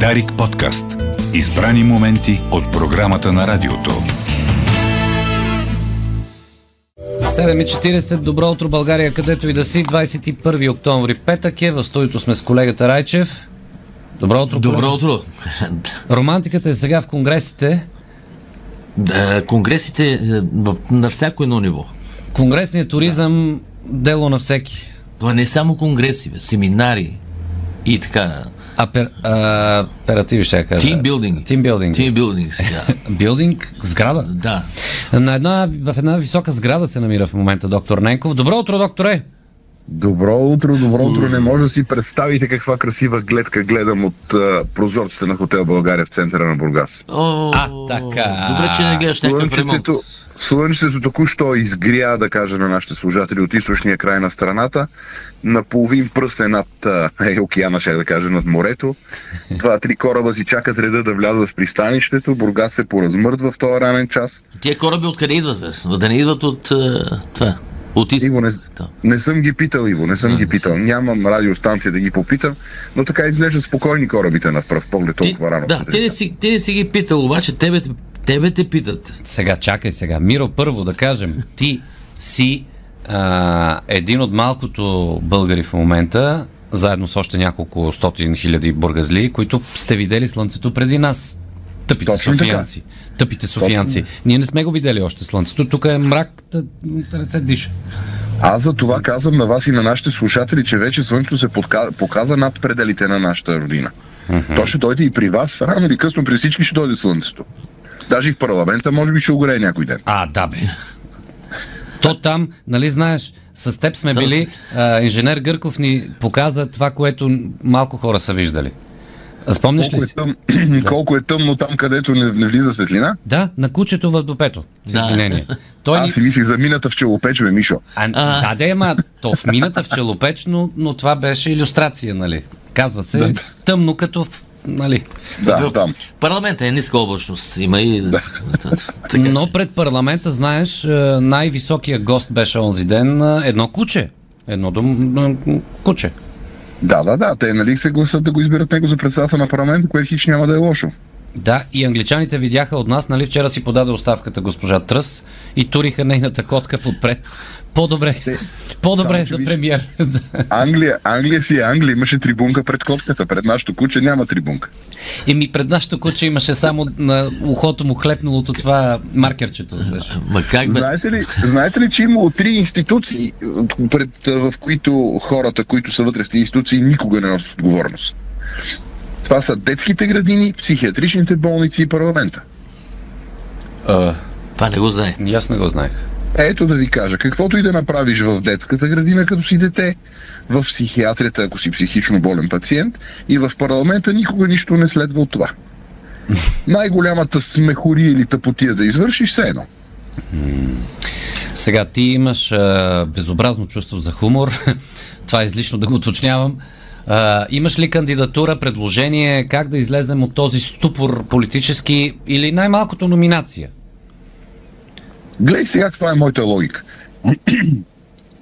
Дарик подкаст. Избрани моменти от програмата на радиото. 7.40, добро утро България, където и да си, 21 октомври, петък е, в студиото сме с колегата Райчев. Добро утро, Добро колега. утро. Романтиката е сега в конгресите. Да, конгресите е, на всяко едно ниво. Конгресният туризъм, дело на всеки. Това не е само конгреси, бе, семинари и така. Апер, а, оперативи ще я кажа. Тимбилдинг. Тимбилдинг. Тимбилдинг сега. Билдинг, сграда. да. На една, в една висока сграда се намира в момента доктор Ненков. Добро утро, докторе! Добро утро, добро утро. Не може да си представите каква красива гледка гледам от а, прозорците на хотел България в центъра на Бургас. О, А, така. Добре, че не гледаш някакъв ремонт. Слънчето, току-що изгря, да кажа на нашите служатели от източния край на страната. На половин пръст е над е, океана, ще да кажа, над морето. Два-три кораба си чакат реда да влязат в пристанището. Бургас се поразмърдва в този ранен час. Тия кораби откъде идват, бе? Да не идват от е, това. От Иво, не, изток. не съм ги питал, Иво, не съм А, ги питал. Нямам радиостанция да ги попитам, но така изглеждат спокойни корабите на пръв поглед Ти, толкова рано. да, ти не, си, ти не си ги питал, обаче тебе, тебе те питат. Сега, чакай сега. Миро, първо да кажем, ти си а, един от малкото българи в момента, заедно с още няколко стотин хиляди бургазли, които сте видели слънцето преди нас. Тъпите Точно така. софиянци. Тъпите софиянци. Ние не сме го видели още слънцето. Тук е мрак, да, да не се диша. Аз за това казвам на вас и на нашите слушатели, че вече Слънцето се подка... показа над пределите на нашата родина. То ще дойде и при вас, рано или късно при всички ще дойде Слънцето. Даже и в парламента може би ще огрее някой ден. А, да бе. То там, нали знаеш, с теб сме били, а, инженер Гърков ни показа това, което малко хора са виждали. А Спомняш ли Колко е, си? тъм... Колко е тъмно там, където не, не влиза светлина? Да, на кучето в допето. Да. извинение. Той ни... Аз си мислих за мината в челопеч, бе, Мишо. А, да, да, ама то в мината в челопеч, но, но това беше иллюстрация, нали? Казва се Да. тъмно като в, нали? Да, там. Парламента е ниска облачност. Има и... Така, Но пред парламента, знаеш, е, най-високия гост беше онзи ден е, едно куче. Едно дом... м, куче. Да, да, да. Те нали се гласат да го изберат него за председател на парламента, което хич няма да е лошо. Да, и англичаните видяха от нас, нали, вчера си подаде оставката госпожа Тръс и туриха нейната котка подпред. По-добре, по-добре само, за премиер. Англия, Англия си е Англия, имаше трибунка пред котката. Пред нашото куче няма трибунка. И ми пред нашото куче имаше само на ухото му хлепналото това маркерчето. Ма как бе? Знаете ли, знаете ли, че има три институции, пред, в които хората, които са вътре в тези институции, никога не носят отговорност? Това са детските градини, психиатричните болници и парламента. А, Това не го знае. аз не го знаех. Ето да ви кажа, каквото и да направиш в детската градина, като си дете, в психиатрията, ако си психично болен пациент, и в парламента никога нищо не следва от това. Най-голямата смехория или тъпотия да извършиш, все едно. Сега ти имаш а, безобразно чувство за хумор. Това е излишно да го уточнявам. А, имаш ли кандидатура, предложение, как да излезем от този ступор политически или най-малкото номинация? Гледай сега каква е моята логика.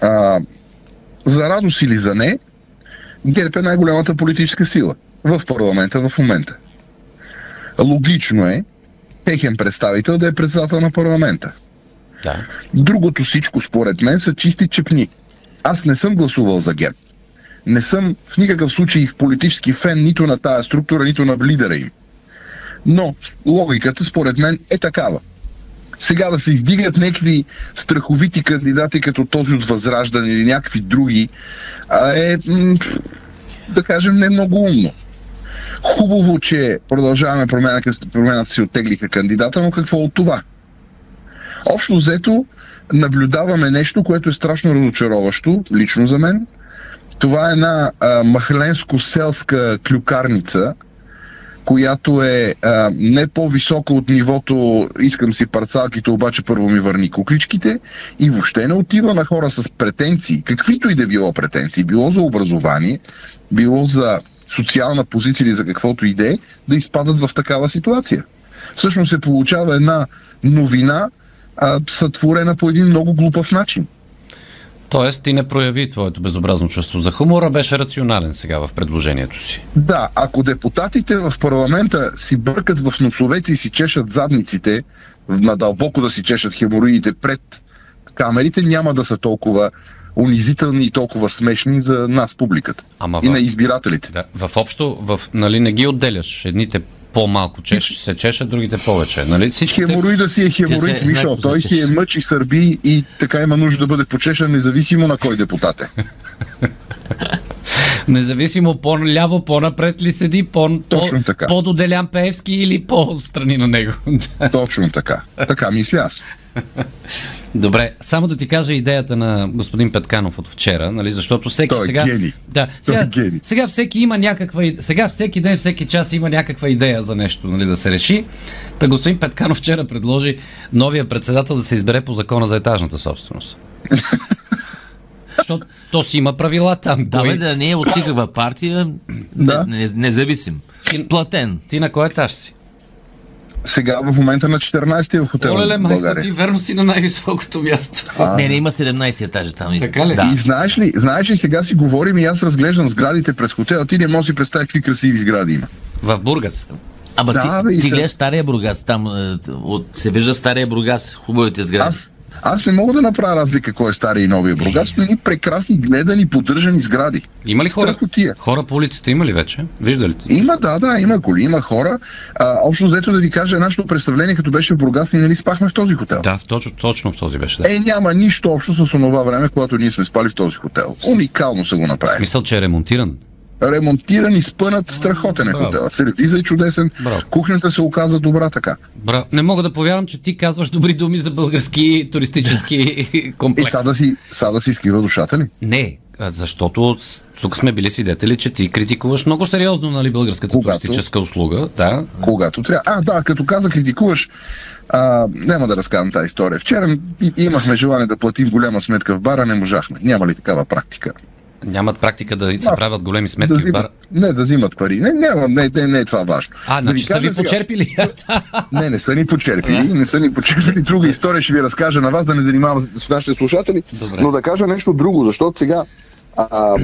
а, за радост или за не, ГЕРБ е най-голямата политическа сила в парламента в момента. Логично е техен представител да е председател на парламента. Да. Другото всичко, според мен, са чисти чепни. Аз не съм гласувал за ГЕРБ. Не съм в никакъв случай в политически фен нито на тая структура, нито на лидера им. Но логиката, според мен, е такава. Сега да се издигат някакви страховити кандидати, като този от Възраждане или някакви други, е, да кажем, не много умно. Хубаво, че продължаваме промената, промената си оттеглиха кандидата, но какво от това? Общо взето, наблюдаваме нещо, което е страшно разочароващо, лично за мен. Това е една махленско-селска клюкарница, която е а, не по-висока от нивото искам си парцалките, обаче първо ми върни кукличките и въобще не отива на хора с претенции, каквито и да било претенции, било за образование, било за социална позиция или за каквото и да е, да изпадат в такава ситуация. Всъщност се получава една новина, а, сътворена по един много глупав начин. Тоест ти не прояви твоето безобразно чувство за хумора, беше рационален сега в предложението си. Да, ако депутатите в парламента си бъркат в носовете и си чешат задниците, надълбоко да си чешат хемороидите пред камерите, няма да са толкова унизителни и толкова смешни за нас, публиката. Ама и в- на избирателите. Да, в общо, в, нали, не ги отделяш. Едните по-малко чеш, се чешат, другите повече. Нали? Всички Хемороида си е хемороид, се Мишо. Той се си е мъч и сърби и така има нужда да бъде почешан, независимо на кой депутат е. Независимо по-ляво, по-напред ли седи, по, Точно така. по-до Делян Пеевски или по-страни на него. Точно така. Така мисля аз. Добре, само да ти кажа идеята на господин Петканов от вчера, нали, защото всеки Той е сега... гений. Да, Той сега, е гений. сега всеки има някаква Сега всеки ден, всеки час има някаква идея за нещо, нали, да се реши. Та господин Петканов вчера предложи новия председател да се избере по закона за етажната собственост. Защото то си има правила там. Да, Кой- бе, да не е от никаква партия, Да. не, не, независим. Платен. Ти на кой етаж си? Сега в момента на 14-ти в хотел Олеле, в майко, ти верно си на най-високото място. А, Не, не има 17 етажа там. Така ли? Да. И знаеш ли, знаеш ли, сега си говорим и аз разглеждам сградите пред хотела. Ти не можеш да си представиш какви красиви сгради има. В Бургас. Ама Да, ти, бе, ти се- гледаш Стария Бургас, там е, от, се вижда Стария Бургас, хубавите сгради. Аз, аз не мога да направя разлика кой е стария и новия Бургас, но ни прекрасни, гледани, поддържани сгради. Има ли хора? Страхотия. Хора по улицата има ли вече? Вижда ли? Има, да, да, има коли, има хора. А, общо взето да ви кажа, нашето представление, като беше в Бургас, ние нали спахме в този хотел. Да, точно, точно в този беше. Да. Е, няма нищо общо с това време, когато ние сме спали в този хотел. Уникално са го В направили. смисъл, че е ремонтиран. Ремонтиран и спънат, страхотен е Браво. хотела. Сервиза е чудесен, Браво. кухнята се оказа добра така. Бра, не мога да повярвам, че ти казваш добри думи за български туристически Е, комплекс. сега да си, сега да си скива душата ли? Не, защото тук сме били свидетели, че ти критикуваш много сериозно нали, българската Когато? туристическа услуга. Да. когато трябва. А, да, като каза критикуваш, а, няма да разказвам тази история. Вчера и- имахме желание да платим голяма сметка в бара, не можахме. Няма ли такава практика? Нямат практика да се Да. правят големи Да сметки в взимат, бара. не, да взимат пари. Не, няма, не, не, не е това важно. А, Да значи са ви сега- почерпили. Не, не са ни почерпили, не са ни почерпили. Друга история ще ви разкажа на вас, да не занимавам с нашите слушатели, Добре. но да кажа нещо друго, защото сега а,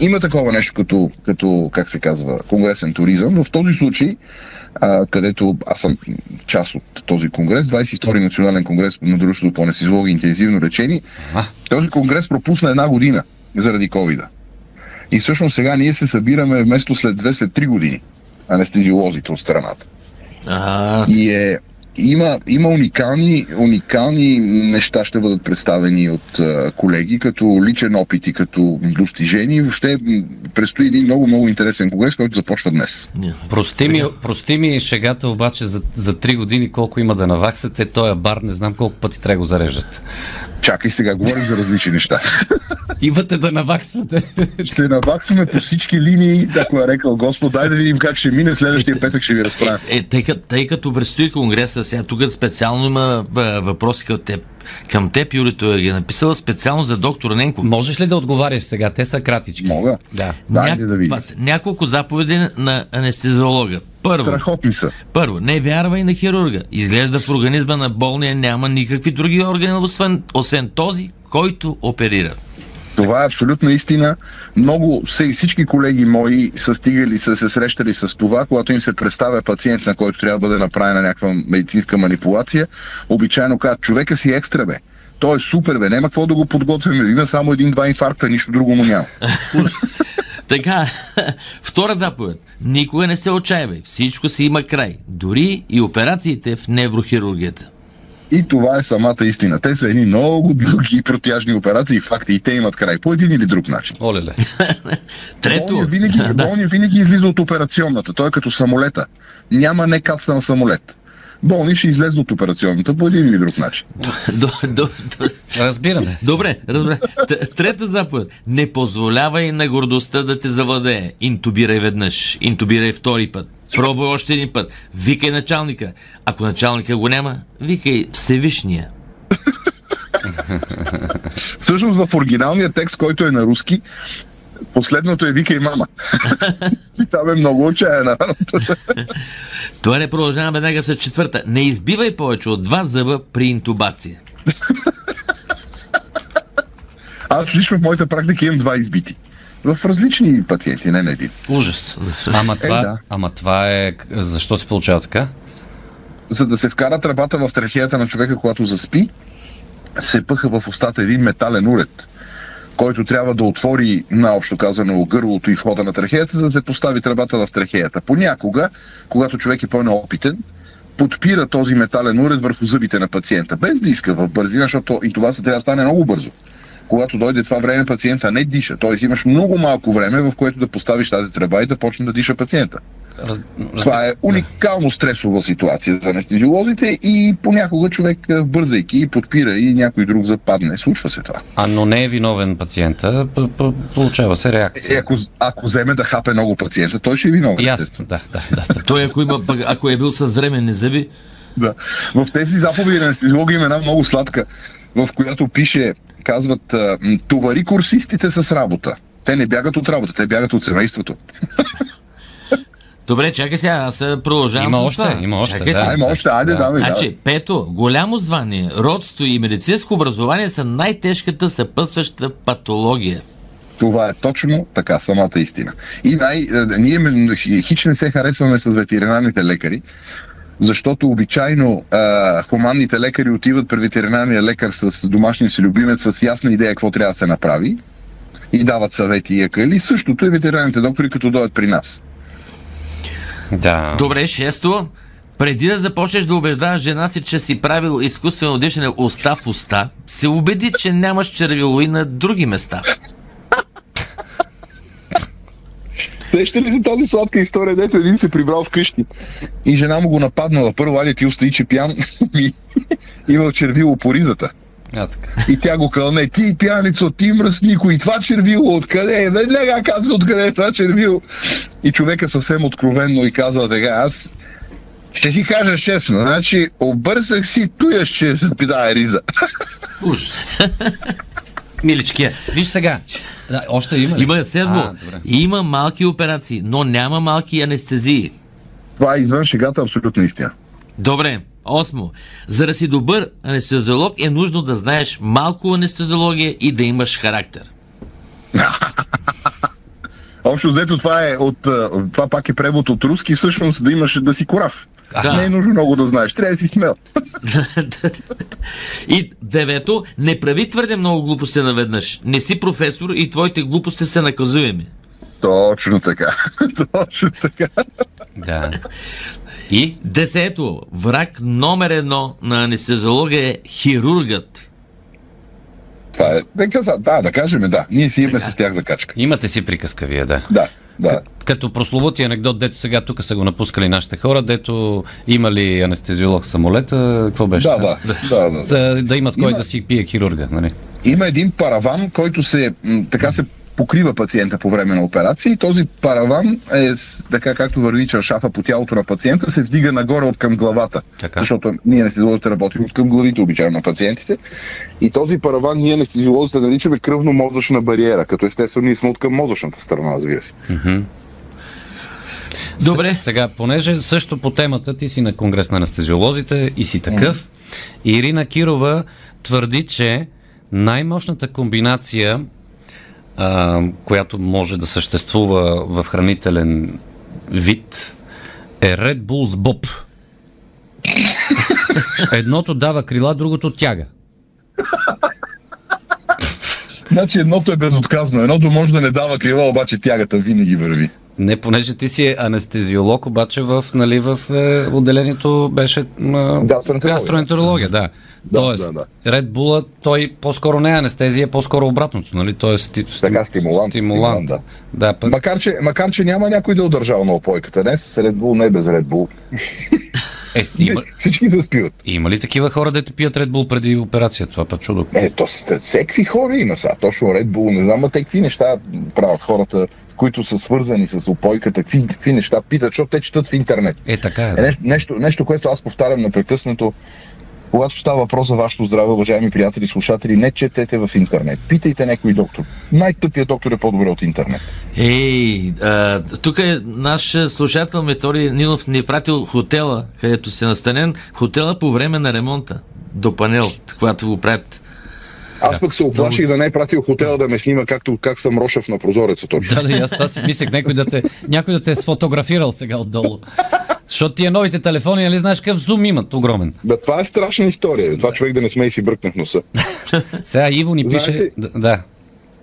има такова нещо като, като, как се казва, конгресен туризъм. В този случай, а, където аз съм част от този конгрес, 22-и национален конгрес на дружеството по анестезиология и интензивно лечение, този конгрес пропусна една година заради ковида. И всъщност сега ние се събираме вместо след две, след три години анестезиолозите от страната. А, И е, има, има уникални, уникални неща ще бъдат представени от а, колеги, като личен опит и като достижение. Въобще предстои един много, много интересен конгрес, който започва днес. не. прости, ми, прости ми шегата обаче за, за 3 години колко има да наваксате. Този бар не знам колко пъти трябва да го зареждат. Чакай сега, говорим за различни неща. Имате да наваксвате. Ще наваксаме по всички линии, ако е рекал Господ. Дай да видим как ще мине. Следващия петък ще ви разправя. Е, тъй, като, тъй като предстои конгреса, сега тук специално има а, въпроси към теб. Към теб, Юли, той ги е написала специално за доктор Ненков. Можеш ли да отговаряш сега? Те са кратички. Мога. Да. Дайде да видим. няколко заповеди на анестезиолога. Първо, Страхотни са. първо, не вярвай на хирурга. Изглежда в организма на болния няма никакви други органи, освен, освен този, който оперира. Това е абсолютно истина. Много все- всички колеги мои са стигали, са се срещали с това, когато им се представя пациент, на който трябва да бъде направена някаква медицинска манипулация. Обичайно казват, човека си екстра, бе. Той е супер, бе. Няма какво да го подготвяме. Има само един-два инфаркта, нищо друго му няма. Така, втора заповед. Никога не се отчаивай. Всичко си има край. Дори и операциите в неврохирургията. И това е самата истина. Те са едни много дълги протяжни операции. Факти и те имат край по един или друг начин. Олеле. Трето, Болният винаги, да, болният винаги излиза от операционната. Той е като самолета. Няма некацнал самолет. Болни ще излезе от операционната по един или друг начин. Разбираме. Добре, разбре. Т- Трета заповед. Не позволявай на гордостта да те завладее. Интубирай веднъж, интубирай втори път. Пробвай още един път. Викай началника. Ако началника го няма, викай Всевишния. Всъщност в оригиналния текст, който е на руски, последното е вика и мама. И там е много отчаяна. Това не продължаваме веднага с четвърта. Не избивай повече от два зъба при интубация. Аз лично в моята практика имам два избити. В различни пациенти, не на един. Ужас. Ама това, да. ама това е... Защо се получава така? За да се вкара тръбата в трахеята на човека, когато заспи, се пъха в устата един метален уред, който трябва да отвори, наобщо казано, гърлото и входа на трахеята, за да се постави тръбата в трахеята. Понякога, когато човек е по-неопитен, подпира този метален уред върху зъбите на пациента, без да иска в бързина, защото и това се трябва да стане много бързо. Когато дойде това време, пациента не диша. Т.е. имаш много малко време, в което да поставиш тази тръба и да почне да диша пациента. Раз, Това е уникално стресова ситуация за анестезиолозите и понякога човек, е, бързайки, подпира и някой друг западне. Случва се това. А, но не е виновен пациента, получава се Е, реакция. ако, ако вземе да хапе много пациента, той ще е виновен. Ясно, да, да, да. да. Той, ако, има, ако е бил с временни зъби, Да. В тези заповеди на анестезиолога има една много сладка, в която пише, казват, товари курсистите с работа. Те не бягат от работа, те бягат от семейството. Добре, чакай сега, аз се продължавам Има с още, това. има още, Чакай да. сега. Айде, още, айде, Да. давай. Значи, пето, голямо звание, родство и медицинско образование са най-тежката съпътстваща патология. Това е точно така, самата истина. И най- е, ние хич не се харесваме с ветеринарните лекари, защото обичайно а, хуманните лекари отиват при ветеринарния лекар с домашния си любимец с ясна идея какво трябва да се направи и дават съвети и акъли. Същото и ветеринарните доктори, като дойдат при нас. да. Добре, шесто. Преди да започнеш да убеждаваш жена си, че си правил изкуствено дишане уста в уста, се убеди, че нямаш червилои на други места. Сеща ли се тази сладка история, дето един се прибрал вкъщи и жена му го нападнала. Първо, али ти устои, че пиян и имал червило по ризата. А, така. И тя го кълне, ти пияницо, ти мръснико, и това червило, откъде е? Веднага казва откъде е това червило. И човека съвсем откровенно и казва така, аз ще ти кажа честно, значи обърсах си туя, че запидая риза. Ужас. Миличкия, виж сега. Да, още има ли? Има седмо. А, добре. Има малки операции, но няма малки анестезии. Това е извън шегата абсолютно истина. Добре. Осмо. За да си добър анестезиолог е нужно да знаеш малко анестезиология и да имаш характер. Общо взето това е от, това пак е превод от руски, всъщност да имаш да си корав. Да. Не е нужно много да знаеш, трябва да си смел. и девето, не прави твърде много глупости наведнъж. Не си професор и твоите глупости са наказуеми. Точно така. Точно така. Да. И? Десето, враг номер едно на анестезиолога е хирургът. Това е. Да, да, да кажем, да. Ние си имаме с тях закачка. Имате си приказка вие, да. Да, да. Като прословути анекдот, дето сега тук са го напускали нашите хора, дето имали анестезиолог самолета, какво беше? Да, да, да, да. За, да има с кой Има- да си пие хирурга, нали? Има един параван, който се, така се покрива пациента по време на операция и този параван е така както върви чаршафа по тялото на пациента, се вдига нагоре от към главата. Така. Защото ние анестезиолозите работим от към главите обичайно на пациентите. И този параван ние анестезиолозите наричаме кръвно-мозъчна бариера, като естествено ние сме от към мозъчната страна, разбира се. Добре. Сега, понеже също по темата ти си на конгрес на анестезиолозите и си такъв, Ирина Кирова твърди, че най-мощната комбинация, а, която може да съществува в хранителен вид, е Red Bull с Боб. Едното дава крила, другото тяга. Значи едното е безотказно. Едното може да не дава крила, обаче тягата винаги върви. Не, понеже ти си анестезиолог, обаче в, нали, в е, отделението беше Гастроентерология. да. Да, Тоест, да, Red Bull, той по-скоро не е анестезия, по-скоро обратното, нали? Той е сти, Така, стимулант, стимулант. стимулант, да. да пък, Макар че, макар, че няма някой да е удържал на опойката. Днес Red Bull не е без Red Bull. Е, има, Всички се спиват. има ли такива хора, дето пият Red Bull преди операция? Това па чудо. Е, то с- всекакви хора има сега. Точно Red Bull, не знам, а те какви неща правят хората, които са свързани с опойката, какви, какви неща питат, защото те четат в интернет. Е, така е. Е, Да. нещо, нещо, нещо, което аз повтарям непрекъснато, когато става въпрос за вашето здраве, уважаеми приятели, слушатели, не четете в интернет. Питайте някой доктор. Най-тъпият доктор е по-добре от интернет. Ей, а, тук е наш слушател Метори Нинов ни е пратил хотела, където се настанен. Хотела по време на ремонта. До панел, когато го правят. Аз пък се оплаших да не е пратил хотела да ме снима както как съм Рошев на прозореца точно. Да, да, и аз това си мислех, някой да те, някой да те е сфотографирал сега отдолу. Защото тия новите телефони, нали знаеш какъв зум имат, огромен. Бе, това е страшна история. бе. Това човек да не сме и си бръкне в носа. Сега Иво ни пише... Знаете- Да, да.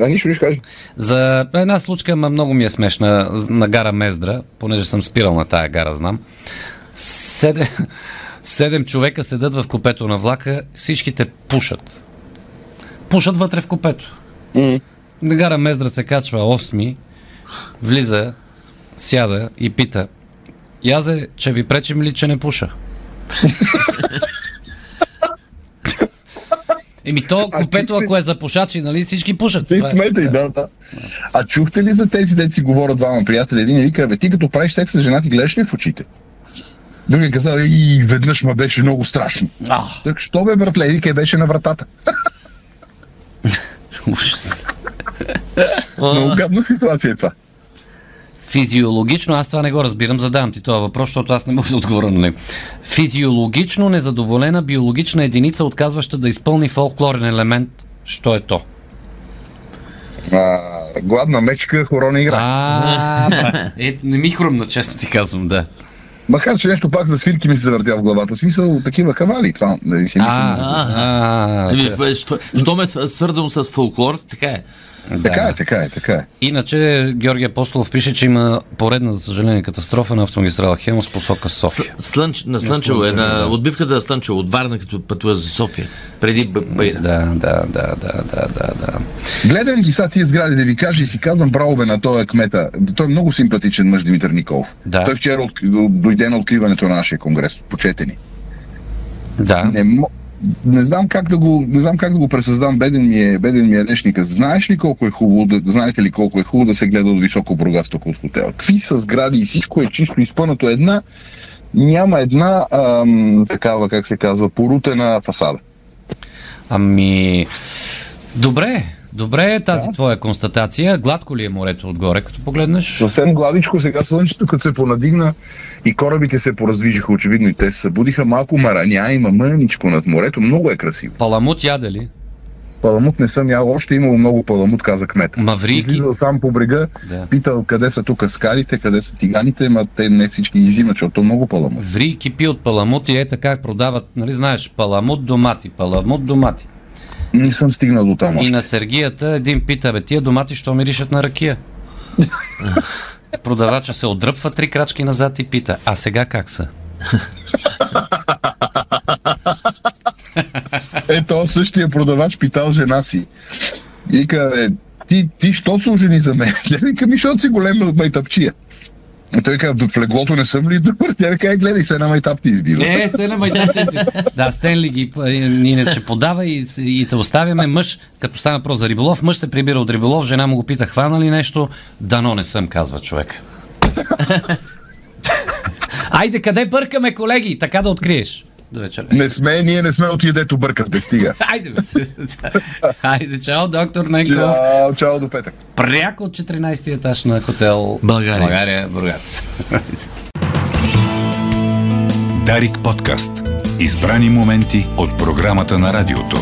А, нищо, нищо кажи. За една случка, ма много ми е смешна, на гара Мездра, понеже съм спирал на тая гара, знам. Седем, седем човека седат в купето на влака, всичките пушат. Пушат вътре в купето. На гара Мездра се качва 8, влиза, сяда и пита Язе, че ви пречим ли, че не пуша? Еми то купето, ако е за пушачи, нали всички пушат. Ти е- сметай, да, да. А чухте ли за тези деца говорят двама приятели? Един и вика, бе, ти като правиш секс с жена, ти гледаш ли в очите? Другия казал, и веднъж ма беше много страшно. Так, що бе, братле, вика, беше на вратата. ужас. Много гадна ситуация е това. Физиологично, аз това не го разбирам, задавам ти този въпрос, защото аз не мога да отговоря на него. Физиологично незадоволена биологична единица, отказваща да изпълни фолклорен елемент, що е то? А, гладна мечка, хорона игра. А, е, не ми хрумна, честно ти казвам, да. Макар, че нещо пак за свирки ми се завъртя в главата. В смисъл, такива кавали, това нали си А, мисля. а, Еми, а, в- що- Щом е свързано с фолклор, така е. Така да. е, така е, така е. Иначе Георги Апостолов пише, че има поредна, за съжаление, катастрофа на автомагистрала Хемос по сока София. С- Слънч, на Слънчево е, на отбивката на Слънчево, от Варна, като пътува за София. Преди Да, да, да, да, да, да, да. Гледам ги сега тия сгради да ви кажа и си казвам браво бе на този кмета. Той е много симпатичен мъж Димитър Николов. Да. Той вчера от, дойде на откриването на нашия конгрес. Почетени. Да. Не, мо- не знам как да го, не знам как да го пресъздам. Беден ми е, беден ми е лешника. Знаеш ли колко е хубаво, да, знаете ли колко е хубаво да се гледа от високо тук от хотела? Какви са сгради и всичко е чисто изпънато. Една, няма една ам, такава, как се казва, порутена фасада. Ами, добре, добре е тази твоя констатация. Гладко ли е морето отгоре, като погледнеш? Съвсем гладичко сега слънчето, като се понадигна и корабите се пораздвижиха, очевидно и те се събудиха. Малко мараня има мъничко над морето, много е красиво. Паламут яде ли? Паламут не съм ял, още е имало много паламут, каза кмета. Маврики? Излизал сам по брега, Да. питал къде са тук скалите, къде са тиганите, ма те не всички ги взимат, защото много паламут. Ври кипи от паламут и е така продават, нали знаеш, паламут домати, паламут домати. Не съм стигнал до там И още. на Сергията един пита, бе, тия домати, що миришат на ракия? Продавача се отдръпва три крачки назад и пита, а сега как са? Ето, същия продавач питал жена си. Вика, ти, ти що се ожени за мен? Тя вика, ми, защото си голема майтапчия. И той казва, в леглото не съм ли добър? Тя вика, «Е, гледай, се една майтап ти избива. Е, се на майтапче. Да, Стенли ги а, иначе подава и, и те оставяме. Мъж, като стана про за риболов, мъж се прибира от риболов, жена му го пита, хвана ли нещо? Дано не съм, казва човек. Айде, къде бъркаме, колеги? Така да откриеш. До вечера. Не сме, ние не сме от дето бъркате, стига. Айде, бе. Айде, чао, доктор Ненков. Чао, чао до петък. Пряко от 14 етаж на хотел България. България, Бургас. Дарик подкаст. Избрани моменти от програмата на радиото.